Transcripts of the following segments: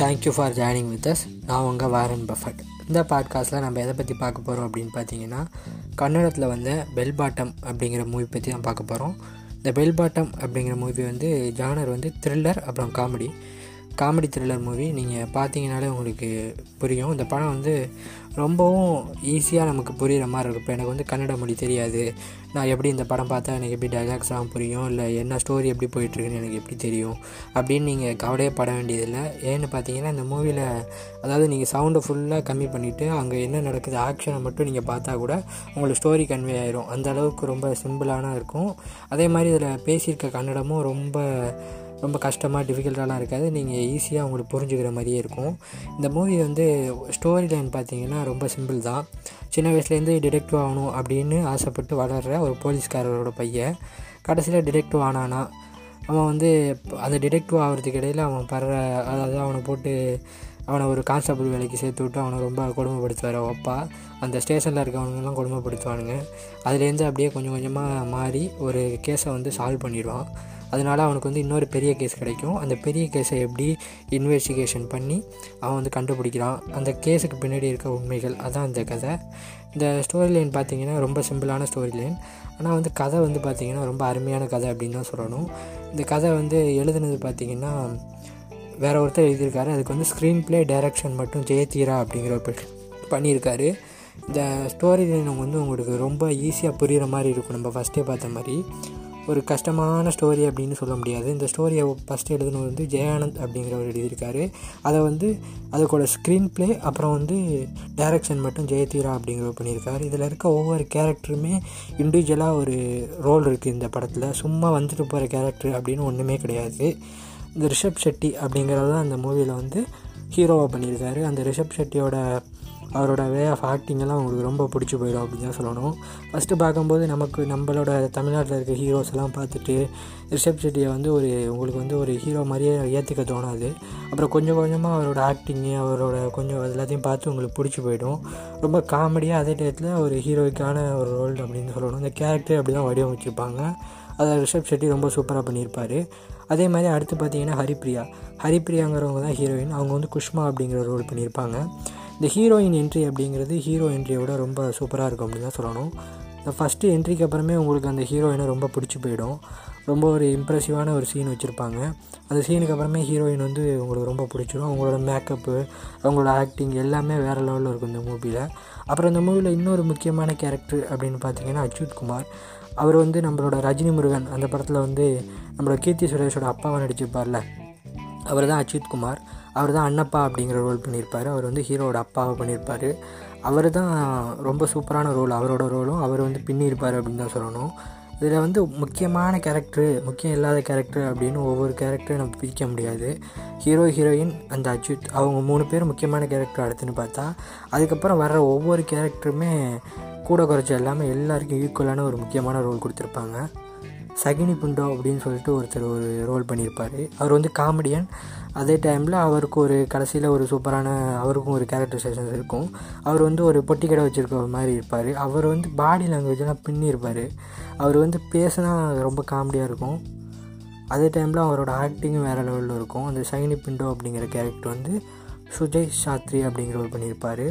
Thank you for joining with us நான் உங்கள் Warren Buffett இந்த பாட்காஸ்ட்டில் நம்ம எதை பற்றி பார்க்க போகிறோம் அப்படின்னு பார்த்தீங்கன்னா கன்னடத்தில் வந்த பெல் பாட்டம் அப்படிங்கிற மூவி பற்றி தான் பார்க்க போகிறோம் இந்த பெல் பாட்டம் அப்படிங்கிற மூவி வந்து ஜானர் வந்து த்ரில்லர் அப்புறம் காமெடி காமெடி த்ரில்லர் மூவி நீங்கள் பார்த்தீங்கனாலே உங்களுக்கு புரியும். இந்த படம் வந்து ரொம்பவும் ஈஸியாக நமக்கு புரிகிற மாதிரி இருக்கும். இப்போ எனக்கு வந்து கன்னட மொழி தெரியாது. நான் எப்படி இந்த படம் பார்த்தா எனக்கு எப்படி டைலாக்ஸ்லாம் புரியும்? இல்லை என்ன ஸ்டோரி எப்படி போயிட்டுருக்குன்னு எனக்கு எப்படி தெரியும்? அப்படின்னு நீங்கள் கவலையே பட வேண்டியதில்லை. ஏன்னு பார்த்தீங்கன்னா இந்த மூவியில் அதாவது நீங்கள் சவுண்டை ஃபுல்லாக கம்மி பண்ணிவிட்டு அங்கே என்ன நடக்குது ஆக்ஷனை மட்டும் நீங்கள் பார்த்தா கூட உங்களுக்கு ஸ்டோரி கன்வே ஆயிரும். அந்த அளவுக்கு ரொம்ப சிம்பிளான இருக்கும். அதே மாதிரி இதில் பேசியிருக்க கன்னடமும் ரொம்ப ரொம்ப கஷ்டமாக டிஃபிகல்ட்டாலாம் இருக்காது. நீங்கள் ஈஸியாக உங்களுக்கு புரிஞ்சுக்கிற மாதிரியே இருக்கும். இந்த மூவி வந்து ஸ்டோரி லைன் பார்த்தீங்கன்னா ரொம்ப சிம்பிள் தான். சின்ன வயசுலேருந்து டிடெக்டிவ் ஆகணும் அப்படின்னு ஆசைப்பட்டு வளர்கிற ஒரு போலீஸ்காரரோட பையன். கடைசியில் டிடெக்டிவ் ஆனானா அவன் வந்து அந்த டிடெக்டிவ் ஆகிறதுக்கு இடையில் அவன் படுற அதாவது அவனை போட்டு அவனை ஒரு கான்ஸ்டபிள் வேலைக்கு சேர்த்து விட்டு அவனை ரொம்ப கொடுமைப்படுத்துவார் அப்பா. அந்த ஸ்டேஷனில் இருக்கவங்கெல்லாம் கொடுமைப்படுத்துவானுங்க. அதுலேருந்து அப்படியே கொஞ்சம் கொஞ்சமாக மாறி ஒரு கேஸை வந்து சால்வ் பண்ணிடுவான். அதனால் அவனுக்கு வந்து இன்னொரு பெரிய கேஸ் கிடைக்கும். அந்த பெரிய கேஸை எப்படி இன்வெஸ்டிகேஷன் பண்ணி அவன் வந்து கண்டுபிடிக்கிறான்? அந்த கேஸுக்கு பின்னாடி இருக்க உண்மைகள். அதான் இந்த கதை. இந்த ஸ்டோரி லைன் பார்த்தீங்கன்னா ரொம்ப சிம்பிளான ஸ்டோரி லைன் ஆனால் வந்து கதை வந்து பார்த்திங்கன்னா ரொம்ப அருமையான கதை அப்படின்னு தான் சொல்லணும். இந்த கதை வந்து எழுதுனது பார்த்திங்கன்னா வேற ஒருத்தர் எழுதியிருக்காரு. அதுக்கு வந்து ஸ்க்ரீன் ப்ளே டைரக்ஷன் மட்டும் ஜெயத்தீரா அப்படிங்கிற ஒரு பண்ணியிருக்காரு. இந்த ஸ்டோரி லைன் வந்து உங்களுக்கு ரொம்ப ஈஸியாக புரிகிற மாதிரி இருக்கும். நம்ம ஃபஸ்ட்டே பார்த்த மாதிரி. ஒரு கஷ்டமான ஸ்டோரி அப்படின்னு சொல்ல முடியாது. இந்த ஸ்டோரியை ஃபஸ்ட்டு எழுதுனது வந்து ஜெயானந்த் அப்படிங்கிறவர் எழுதியிருக்காரு. அதை வந்து அதுக்கூட ஸ்க்ரீன் ப்ளே அப்புறம் வந்து டைரக்ஷன் மட்டும் ஜெயதீரா அப்படிங்கிறவர் பண்ணியிருக்காரு. இதில் இருக்க ஒவ்வொரு கேரக்டருமே இண்டிவிஜுவலாக ஒரு ரோல் இருக்குது இந்த படத்தில். சும்மா வந்துட்டு போகிற கேரக்டர் அப்படின்னு ஒன்றுமே கிடையாது. இந்த ரிஷப் ஷெட்டி அப்படிங்கிறது தான் அந்த மூவியில் வந்து ஹீரோவாக பண்ணியிருக்காரு. அந்த ரிஷப் ஷெட்டியோட அவரோட வே ஆஃப் ஆக்டிங்கெல்லாம் அவங்களுக்கு ரொம்ப பிடிச்சி போயிடும் அப்படின்னு தான் சொல்லணும். ஃபஸ்ட்டு பார்க்கும்போது நமக்கு நம்மளோட தமிழ்நாட்டில் இருக்க ஹீரோஸ் எல்லாம் பார்த்துட்டு ரிஷப் செட்டியை வந்து ஒரு உங்களுக்கு வந்து ஒரு ஹீரோ மாதிரியே ஏற்றுக்க தோணாது. அப்புறம் கொஞ்சம் கொஞ்சமாக அவரோட ஆக்டிங்கு அவரோட கொஞ்சம் எல்லாத்தையும் பார்த்து உங்களுக்கு பிடிச்சி போயிடும். ரொம்ப காமெடியாக அதே டயத்தில் ஒரு ஹீரோய்க்கான ஒரு ரோல் அப்படின்னு சொல்லணும். இந்த கேரக்டர் அப்படி தான் வடிவமைச்சிருப்பாங்க. அதை ரிஷப் செட்டி ரொம்ப சூப்பராக பண்ணியிருப்பார். அதே மாதிரி அடுத்து பார்த்தீங்கன்னா ஹரிப்ரியா. ஹரிப்ரியாங்கிறவங்க தான் ஹீரோயின் அவங்க வந்து குஷ்மா அப்படிங்கிற ரோல் பண்ணியிருப்பாங்க. இந்த ஹீரோயின் என்ட்ரி அப்படிங்கிறது ஹீரோ என்ட்ரியை விட ரொம்ப சூப்பராக இருக்கும் அப்படின்னு தான் சொல்லணும். இந்த ஃபஸ்ட்டு என்ட்ரிக்கு அப்புறமே உங்களுக்கு அந்த ஹீரோயினை ரொம்ப பிடிச்சி போயிடும். ரொம்ப ஒரு இம்ப்ரெசிவான ஒரு சீன் வச்சுருப்பாங்க. அந்த சீனுக்கு அப்புறமே ஹீரோயின் வந்து உங்களுக்கு ரொம்ப பிடிச்சிடும் அவங்களோட மேக்கப்பு அவங்களோட ஆக்டிங் எல்லாமே வேறு லெவலில் இருக்கும் இந்த மூவியில் அப்புறம் இந்த மூவியில் இன்னொரு முக்கியமான கேரக்டர் அப்படின்னு பார்த்தீங்கன்னா அச்சுத் குமார். அவர் வந்து நம்மளோட ரஜினி முருகன். அந்த படத்தில் வந்து நம்மளோட கீர்த்தி சுரேஷோட அப்பாவை நடிச்சிருப்பார்ல. அவர் தான் அச்சுத் குமார். அவர் தான் அண்ணப்பா அப்படிங்கிற ரோல் பண்ணியிருப்பார். அவர் வந்து ஹீரோட அப்பாவை பண்ணியிருப்பார். அவர் தான் ரொம்ப சூப்பரான ரோல் அவரோட ரோலும் அவர் வந்து பின்னியிருப்பார் அப்படின்னு தான் சொல்லணும். இதில் வந்து முக்கியமான கேரக்டரு முக்கியம் இல்லாத கேரக்டர் அப்படின்னு ஒவ்வொரு கேரக்டரும் நம்ம பிரிக்க முடியாது. ஹீரோ ஹீரோயின் அந்த அச்சுத் அவங்க மூணு பேர் முக்கியமான கேரக்டர் அடுத்துன்னு பார்த்தா அதுக்கப்புறம் வர்ற ஒவ்வொரு கேரக்டருமே கூட குறைச்ச எல்லாமே எல்லாருக்கும் ஈக்குவலான ஒரு முக்கியமான ரோல் கொடுத்துருப்பாங்க. சகினி புண்டோ அப்படின்னு சொல்லிட்டு ஒருத்தர் ஒரு ரோல் பண்ணியிருப்பார். அவர் வந்து காமெடியன். அதே டைமில் அவருக்கு ஒரு கடைசியில் ஒரு சூப்பரான அவருக்கும் ஒரு கேரக்டரைசேஷன்ஸ் இருக்கும். அவர் வந்து ஒரு பொட்டி கடை வச்சுருக்க மாதிரி இருப்பார். அவர் வந்து பாடி லாங்குவேஜெலாம் பின்னிருப்பார் அவர் வந்து பேசினா ரொம்ப காமெடியாக இருக்கும். அதே டைமில் அவரோட ஆக்டிங்கும் வேறு லெவலில் இருக்கும். அந்த சகினி பிண்டோ அப்படிங்கிற கேரக்டர் வந்து சுஜய் சாத்ரி அப்படிங்கிறவர் பண்ணியிருப்பார்.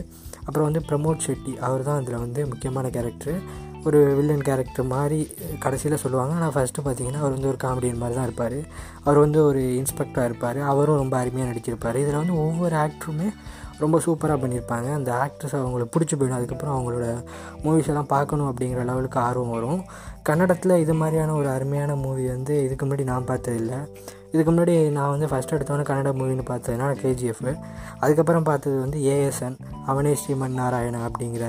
அப்புறம் வந்து பிரமோத் ஷெட்டி அவர் தான் அதில் வந்து முக்கியமான கேரக்டர் ஒரு வில்லன் கேரக்டர் மாதிரி கடைசியில் சொல்லுவாங்க. ஆனால் ஃபஸ்ட்டு பார்த்தீங்கன்னா அவர் வந்து ஒரு காமெடியன் மாதிரி தான் இருப்பார். அவர் வந்து ஒரு இன்ஸ்பெக்டராக இருப்பார். அவரும் ரொம்ப அருமையாக நடிச்சிருப்பார். இதில் வந்து ஒவ்வொரு ஆக்டருமே ரொம்ப சூப்பராக பண்ணியிருப்பாங்க அந்த ஆக்ட்ரஸ் அவங்களுக்கு பிடிச்சி போயிடும். அதுக்கப்புறம் அவங்களோட மூவிஸ் எல்லாம் பார்க்கணும் அப்படிங்கிற லெவலுக்கு ஆர்வம் வரும். கன்னடத்தில் இது மாதிரியான ஒரு அருமையான மூவி வந்து இதுக்கு முன்னாடி நான் பார்த்ததில்லை. இதுக்கு முன்னாடி நான் வந்து ஃபஸ்ட் எடுத்தவொடனே கன்னட மூவின்னு பார்த்ததுனா கேஜிஎஃப் அதுக்கப்புறம் பார்த்தது வந்து ஏஎஸ்என் அவனே ஸ்ரீமன் நாராயணன் அப்படிங்கிற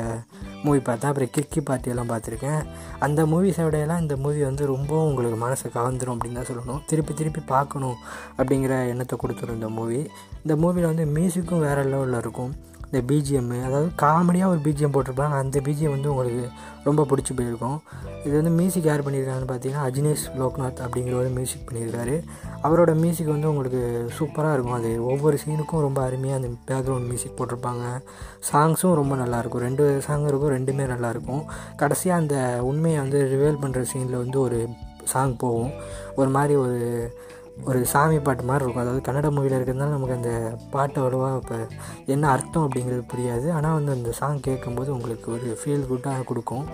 மூவி பார்த்தேன் அப்புறம் கிரிக்கி பார்ட்டியெல்லாம் பார்த்துருக்கேன். அந்த மூவிஸோடையெல்லாம் இந்த மூவி வந்து ரொம்ப உங்களுக்கு மனசை கவர்ந்துடும் அப்படின்னு தான் சொல்லணும். திருப்பி திருப்பி பார்க்கணும் அப்படிங்கிற எண்ணத்தை கொடுத்துரும் இந்த மூவி இந்த மூவியில் வந்து மியூசிக்கும் வேறு லெவலில் இருக்கும். இந்த பிஜிஎம்மு அதாவது காமெடியாக ஒரு பிஜிஎம் போட்டிருப்பாங்க. அந்த பிஜிஎம் வந்து உங்களுக்கு ரொம்ப பிடிச்சி போயிருக்கும். இது வந்து மியூசிக் யார் பண்ணியிருக்காங்கன்னு பார்த்தீங்கன்னா அஜினேஷ் லோக்நாத் அப்படிங்கிற ஒரு மியூசிக் பண்ணியிருக்காரு. அவரோட மியூசிக் வந்து உங்களுக்கு சூப்பராக இருக்கும். அது ஒவ்வொரு சீனுக்கும் ரொம்ப அருமையாக அந்த பேக்ரவுண்ட் மியூசிக் போட்டிருப்பாங்க. சாங்ஸும் ரொம்ப நல்லாயிருக்கும் ரெண்டு சாங் இருக்கும் ரெண்டுமே நல்லாயிருக்கும் கடைசியாக அந்த உண்மையை வந்து ரிவேல் பண்ணுற சீனில் வந்து ஒரு சாங் போகும். ஒரு மாதிரி ஒரு ஒரு சாமி பாட்டு மாதிரி இருக்கும். அதாவது கன்னட மூவியில் இருக்கிறதுனால நமக்கு அந்த பாட்டு அவ்வளோவா இப்போ என்ன அர்த்தம் அப்படிங்கிறது புரியாது. ஆனால் வந்து அந்த சாங் கேட்கும்போது உங்களுக்கு ஒரு ஃபீல் குட்டாக கொடுக்கும்.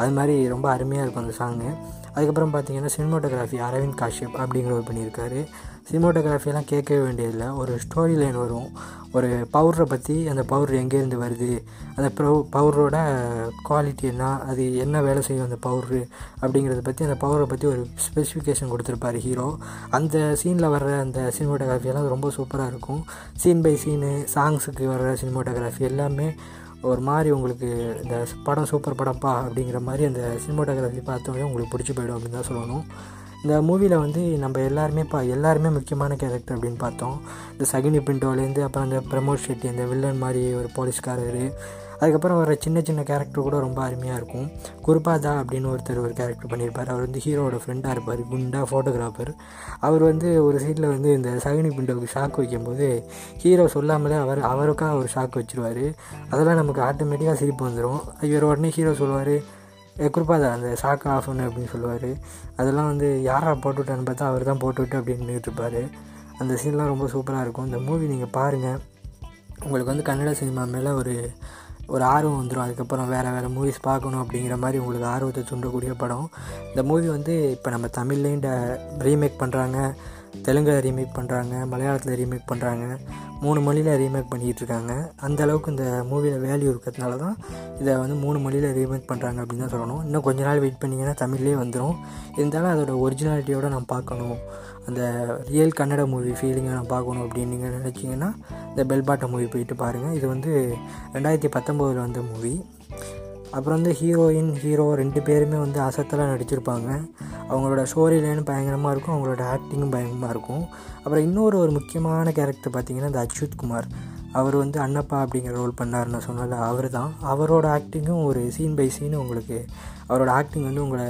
அது மாதிரி ரொம்ப அருமையாக இருக்கும் அந்த சாங்கு அதுக்கப்புறம் பார்த்தீங்கன்னா சினிமாட்டோகிராஃபி அரவிந்த் காஷ்யப் அப்படிங்கிறவர் பண்ணியிருக்காரு. சினிமோட்டோகிராஃபியெல்லாம் கேட்கவே வேண்டியதில்லை. ஒரு ஸ்டோரி லைன் வரும். ஒரு பவுடரை பற்றி அந்த பவுடர் எங்கேருந்து வருது? அந்த ப்ரோ பவுடரோட குவாலிட்டி என்ன? அது என்ன வேலை செய்யும் அந்த பவுடரு அப்படிங்கிறத பற்றி அந்த பவுடரை பற்றி ஒரு ஸ்பெசிஃபிகேஷன் கொடுத்துருப்பாரு ஹீரோ அந்த சீனில் வர்ற அந்த சினிமோட்டோகிராஃபியெல்லாம் ரொம்ப சூப்பராக இருக்கும். சீன் பை சீனு சாங்ஸுக்கு வர்ற சினிமோட்டோகிராஃபி எல்லாமே ஒரு மாதிரி உங்களுக்கு இந்த படம் சூப்பர் படம்ப்பா அப்படிங்கிற மாதிரி அந்த சினிமோட்டோகிராஃபி பார்த்தோன்னே உங்களுக்கு பிடிச்சி போயிடும் அப்படின்னு தான் சொல்லணும். இந்த மூவியில் வந்து நம்ம எல்லாருமே பா எல்லாருமே முக்கியமான கேரக்டர் அப்படின்னு பார்த்தோம். இந்த சகினி பிண்டோலேருந்து அப்புறம் அந்த பிரமோத் ஷெட்டி அந்த வில்லன் மாதிரி ஒரு போலீஸ்காரர். அதுக்கப்புறம் வர சின்ன சின்ன கேரக்டர் கூட ரொம்ப அருமையாக இருக்கும். குருபாதா அப்படின்னு ஒருத்தர் ஒரு கேரக்டர் பண்ணியிருப்பார். அவர் வந்து ஹீரோவோட ஃப்ரெண்டாக இருப்பார். குண்டா ஃபோட்டோகிராஃபர் அவர் வந்து ஒரு சீட்டில் வந்து இந்த சகினி பிண்டோவுக்கு ஷாக் வைக்கும்போது ஹீரோ சொல்லாமலே அவர் அவருக்காக ஒரு ஷாக் வச்சுருவார். அதெல்லாம் நமக்கு ஆட்டோமேட்டிக்காக சிரிப்பு வந்துடும் இவர் உடனே ஹீரோ சொல்லுவார் குறிப்பாக அந்த ஷாக் ஆஃப் ஒன்று அப்படின்னு சொல்லுவார். அதெல்லாம் வந்து யாரா போட்டுவிட்டான்னு பார்த்தா அவர் தான் போட்டுவிட்டு அப்படின்னு இருப்பார். அந்த சீன்லாம் ரொம்ப சூப்பராக இருக்கும். இந்த மூவி நீங்கள் பாருங்கள் உங்களுக்கு வந்து கன்னட சினிமா மேலே ஒரு ஒரு ஆர்வம் வந்துடும் அதுக்கப்புறம் வேறு வேறு மூவிஸ் பார்க்கணும் அப்படிங்கிற மாதிரி உங்களுக்கு ஆர்வத்தை தூண்டக்கூடிய படம். இந்த மூவி வந்து இப்போ நம்ம தமிழ்லேயும் ரீமேக் பண்ணுறாங்க தெலுங்கில் ரீமேக் பண்ணுறாங்க மலையாளத்தில் ரீமேக் பண்ணுறாங்க மூணு மொழியில் ரீமேக் பண்ணிக்கிட்டு இருக்காங்க அந்த அளவுக்கு இந்த மூவியில் வேல்யூ இருக்கிறதுனால தான் இதை வந்து மூணு மொழியில் ரீமேக் பண்ணுறாங்க அப்படின்னு தான் சொல்லணும். இன்னும் கொஞ்ச நாள் வெயிட் பண்ணிங்கன்னா தமிழ்லேயே வந்துடும் இருந்தாலும் அதோட ஒரிஜினாலிட்டியோடு நான் பார்க்கணும். அந்த ரியல் கன்னட மூவி ஃபீலிங்கை நான் பார்க்கணும் அப்படின்னு நீங்கள் நினச்சிங்கன்னா இந்த பெல்பாட்டா மூவி போயிட்டு பாருங்கள் இது வந்து ரெண்டாயிரத்தி பத்தொம்போதில் வந்த மூவி அப்புறம் வந்து ஹீரோயின் ஹீரோ ரெண்டு பேருமே வந்து அசத்தலாக நடிச்சிருப்பாங்க. அவங்களோட ஸ்டோரி லைன் பயங்கரமாக இருக்கும் அவங்களோட ஆக்டிங்கும் பயங்கரமாக இருக்கும். அப்புறம் இன்னொரு ஒரு முக்கியமான கேரக்டர் பார்த்திங்கன்னா இந்த அச்சுத் குமார். அவர் வந்து அன்னப்பா அப்படிங்கிற ரோல் பண்ணார்னு சொன்னால அவர் தான் அவரோட ஆக்டிங்கும் ஒரு சீன் பை சீன் உங்களுக்கு அவரோட ஆக்டிங் வந்து உங்களை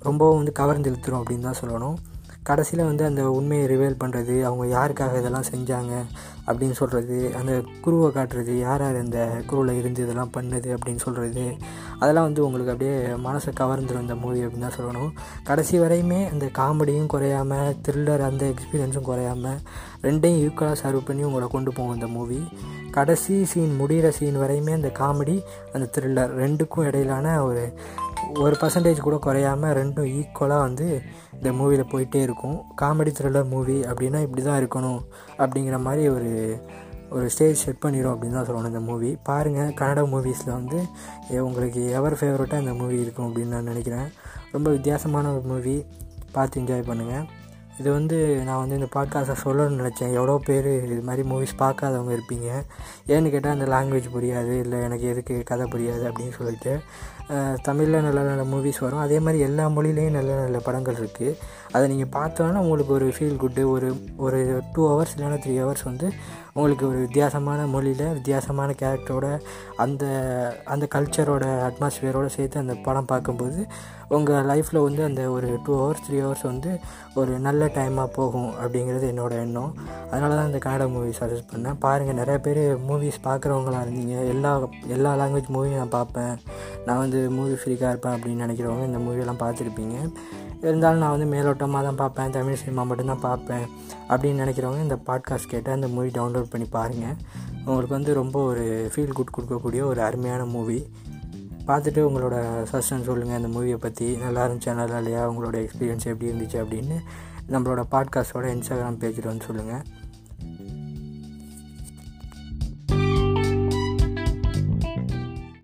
ரொம்பவும் வந்து கவர்ந்து இழுத்துரும் அப்படின்னு தான் சொல்லணும். கடைசியில் வந்து அந்த உண்மையை ரிவேல் பண்ணுறது அவங்க யாருக்காக இதெல்லாம் செஞ்சாங்க அப்படின்னு சொல்கிறது அந்த குருவை காட்டுறது யார் யார் அந்த குருவில் இருந்து இதெல்லாம் பண்ணுது அப்படின்னு சொல்கிறது அதெல்லாம் வந்து உங்களுக்கு அப்படியே மனசை கவர்ந்துடும் இந்த மூவி அப்படின்னு தான் சொல்லணும். கடைசி வரையுமே அந்த காமெடியும் குறையாமல் த்ரில்லர் அந்த எக்ஸ்பீரியன்ஸும் குறையாமல் ரெண்டையும் ஈக்குவலாக சர்வ் பண்ணி உங்களை கொண்டு போகும் இந்த மூவி கடைசி சீன் முடிகிற சீன் வரையுமே அந்த காமெடி அந்த த்ரில்லர் ரெண்டுக்கும் இடையிலான ஒரு ஒரு பர்சன்டேஜ் கூட குறையாமல் ரெண்டும் ஈக்குவலாக வந்து இந்த மூவியில் போயிட்டே இருக்கும். காமெடி த்ரில்லர் மூவி அப்படின்னா இப்படி தான் இருக்கணும் அப்படிங்கிற மாதிரி ஒரு ஒரு ஸ்டேஜ் செட் பண்ணிடும் அப்படின்னு தான் சொல்லணும் இந்த மூவி பாருங்கள் கன்னட மூவிஸில் வந்து உங்களுக்கு எவர் ஃபேவரட்டாக இந்த மூவி இருக்கும் அப்படின்னு நான் நினைக்கிறேன். ரொம்ப வித்தியாசமான ஒரு மூவி பார்த்து என்ஜாய் பண்ணுங்கள் இது வந்து நான் வந்து இந்த பாட்காஸ்ட்டை சொல்லணும்னு நினச்சேன். எவ்வளோ பேர் இது மாதிரி மூவிஸ் பார்க்காதவங்க இருப்பீங்க. ஏன்னு கேட்டால் அந்த லாங்குவேஜ் புரியாது இல்லை எனக்கு எதுக்கு கதை புரியாது அப்படின்னு சொல்லிட்டு. தமிழில் நல்ல நல்ல மூவிஸ் வரும். அதே மாதிரி எல்லா மொழியிலையும் நல்ல நல்ல படங்கள் இருக்குது அதை நீங்கள் பார்த்தோன்னா உங்களுக்கு ஒரு ஃபீல் குட்டு ஒரு ஒரு டூ ஹவர்ஸ் இல்லைன்னா த்ரீ ஹவர்ஸ் வந்து உங்களுக்கு ஒரு வித்தியாசமான மொழியில் வித்தியாசமான கேரக்டரோட அந்த அந்த கல்ச்சரோட அட்மாஸ்ஃபியரோடு சேர்த்து அந்த படம் பார்க்கும்போது உங்கள் லைஃப்பில் வந்து அந்த ஒரு டூ ஹவர்ஸ் த்ரீ ஹவர்ஸ் வந்து ஒரு நல்ல டைமாக போகும் அப்படிங்கிறது என்னோடய எண்ணம். அதனால தான் இந்த கன்னட மூவி சஜஸ்ட் பண்ணேன். பாருங்கள் நிறைய பேர் மூவிஸ் பார்க்குறவங்களா இருந்தீங்க. எல்லா எல்லா லாங்குவேஜ் மூவியும் நான் பார்ப்பேன். நான் வந்து மூவி ஃப்ரீக்காக இருப்பேன் அப்படின்னு நினைக்கிறவங்க இந்த மூவியெல்லாம் பார்த்துருப்பீங்க. இருந்தாலும் நான் வந்து மேலோட்டமாக தான் பார்ப்பேன். தமிழ் சினிமா மட்டும்தான் பார்ப்பேன் அப்படின்னு நினைக்கிறவங்க இந்த பாட்காஸ்ட் கேட்டால் இந்த மூவி டவுன்லோட் பண்ணி பாருங்கள் உங்களுக்கு வந்து ரொம்ப ஒரு ஃபீல் குட் கொடுக்கக்கூடிய ஒரு அருமையான மூவி பார்த்துட்டு உங்களோட சஜஷன் சொல்லுங்கள் அந்த மூவியை பற்றி நல்லா இருந்துச்சா நல்லா இல்லையா? உங்களோட எக்ஸ்பீரியன்ஸ் எப்படி இருந்துச்சு அப்படின்னு நம்மளோட பாட்காஸ்ட்டோட இன்ஸ்டாகிராம் பேஜில் வந்து சொல்லுங்கள்